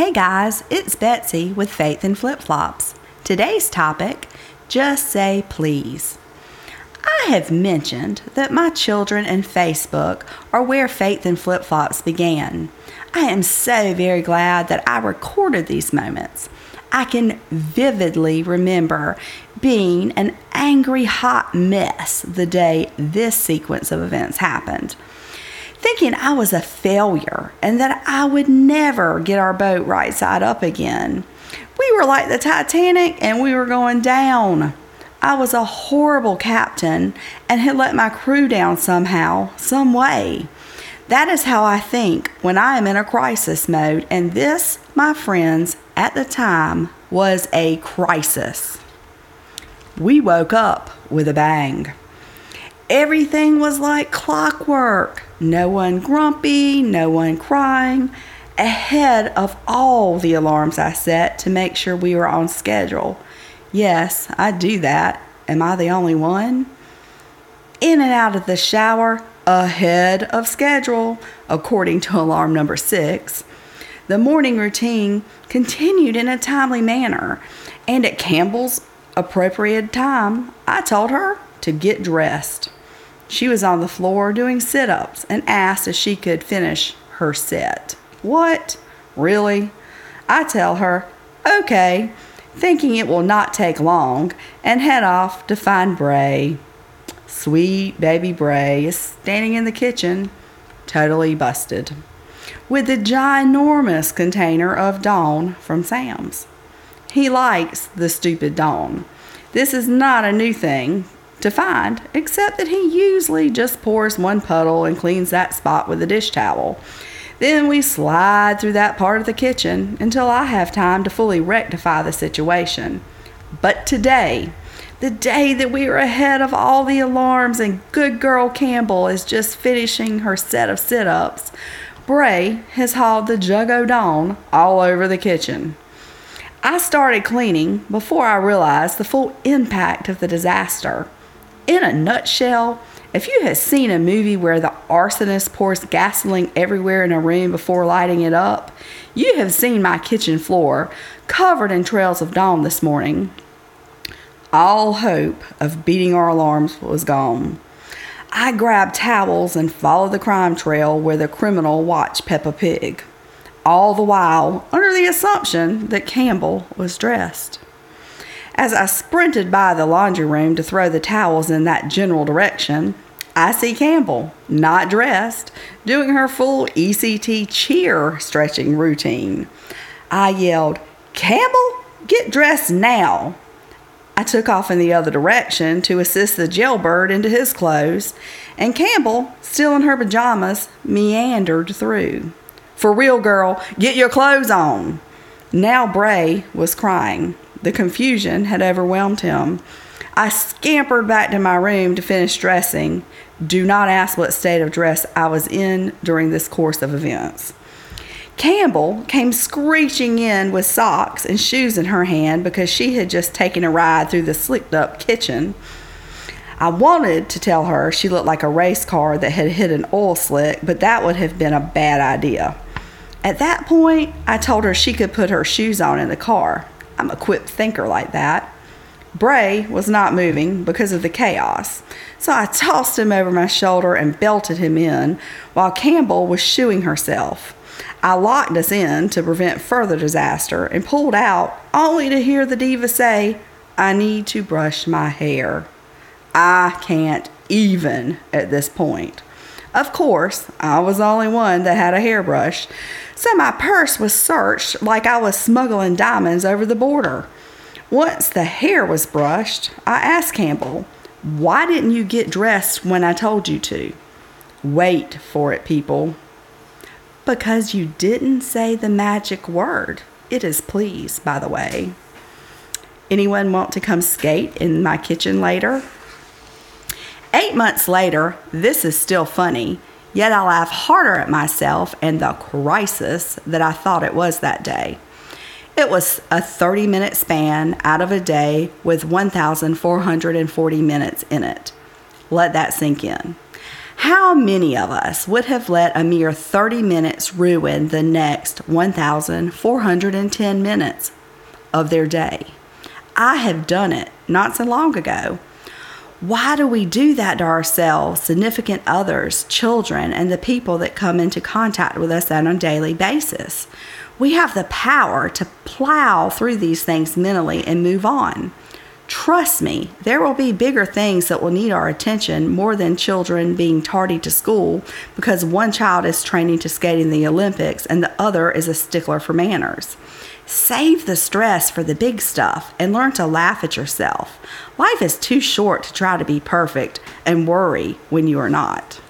Hey guys, it's Betsy with Faith in Flip Flops. Today's topic just say please. I have mentioned that my children and Facebook are where Faith in Flip Flops began. I am so very glad that I recorded these moments. I can vividly remember being an angry hot mess the day this sequence of events happened thinking I was a failure and that I would never get our boat right side up again. We were like the Titanic and we were going down. I was a horrible captain and had let my crew down somehow, some way. That is how I think when I am in a crisis mode, and this, my friends, at the time was a crisis. We woke up with a bang. Everything was like clockwork. No one grumpy, no one crying, ahead of all the alarms I set to make sure we were on schedule. Yes, I do that. Am I the only one? In and out of the shower, ahead of schedule, according to alarm number six. The morning routine continued in a timely manner, and at Campbell's appropriate time, I told her to get dressed. She was on the floor doing sit ups and asked if she could finish her set. What? Really? I tell her, okay, thinking it will not take long, and head off to find Bray. Sweet baby Bray is standing in the kitchen, totally busted, with the ginormous container of Dawn from Sam's. He likes the stupid Dawn. This is not a new thing to find, except that he usually just pours one puddle and cleans that spot with a dish towel. Then we slide through that part of the kitchen until I have time to fully rectify the situation. But today, the day that we are ahead of all the alarms and good girl Campbell is just finishing her set of sit ups, Bray has hauled the jug o' dawn all over the kitchen. I started cleaning before I realized the full impact of the disaster in a nutshell, if you have seen a movie where the arsonist pours gasoline everywhere in a room before lighting it up, you have seen my kitchen floor covered in trails of dawn this morning. All hope of beating our alarms was gone. I grabbed towels and followed the crime trail where the criminal watched Peppa Pig, all the while under the assumption that Campbell was dressed. As I sprinted by the laundry room to throw the towels in that general direction, I see Campbell, not dressed, doing her full ECT cheer stretching routine. I yelled, Campbell, get dressed now. I took off in the other direction to assist the jailbird into his clothes, and Campbell, still in her pajamas, meandered through. For real, girl, get your clothes on. Now Bray was crying. The confusion had overwhelmed him. I scampered back to my room to finish dressing. Do not ask what state of dress I was in during this course of events. Campbell came screeching in with socks and shoes in her hand because she had just taken a ride through the slicked up kitchen. I wanted to tell her she looked like a race car that had hit an oil slick, but that would have been a bad idea. At that point, I told her she could put her shoes on in the car. I'm a quick thinker like that. Bray was not moving because of the chaos, so I tossed him over my shoulder and belted him in while Campbell was shoeing herself. I locked us in to prevent further disaster and pulled out only to hear the diva say, I need to brush my hair. I can't even at this point. Of course, I was the only one that had a hairbrush, so my purse was searched like I was smuggling diamonds over the border. Once the hair was brushed, I asked Campbell, Why didn't you get dressed when I told you to? Wait for it, people. Because you didn't say the magic word. It is please, by the way. Anyone want to come skate in my kitchen later? Eight months later, this is still funny Yet I laugh harder at myself and the crisis that I thought it was that day. It was a 30 minute span out of a day with 1,440 minutes in it. Let that sink in. How many of us would have let a mere 30 minutes ruin the next 1,410 minutes of their day? I have done it not so long ago. Why do we do that to ourselves, significant others, children, and the people that come into contact with us on a daily basis? We have the power to plow through these things mentally and move on. Trust me, there will be bigger things that will need our attention more than children being tardy to school because one child is training to skate in the Olympics and the other is a stickler for manners. Save the stress for the big stuff and learn to laugh at yourself. Life is too short to try to be perfect and worry when you are not.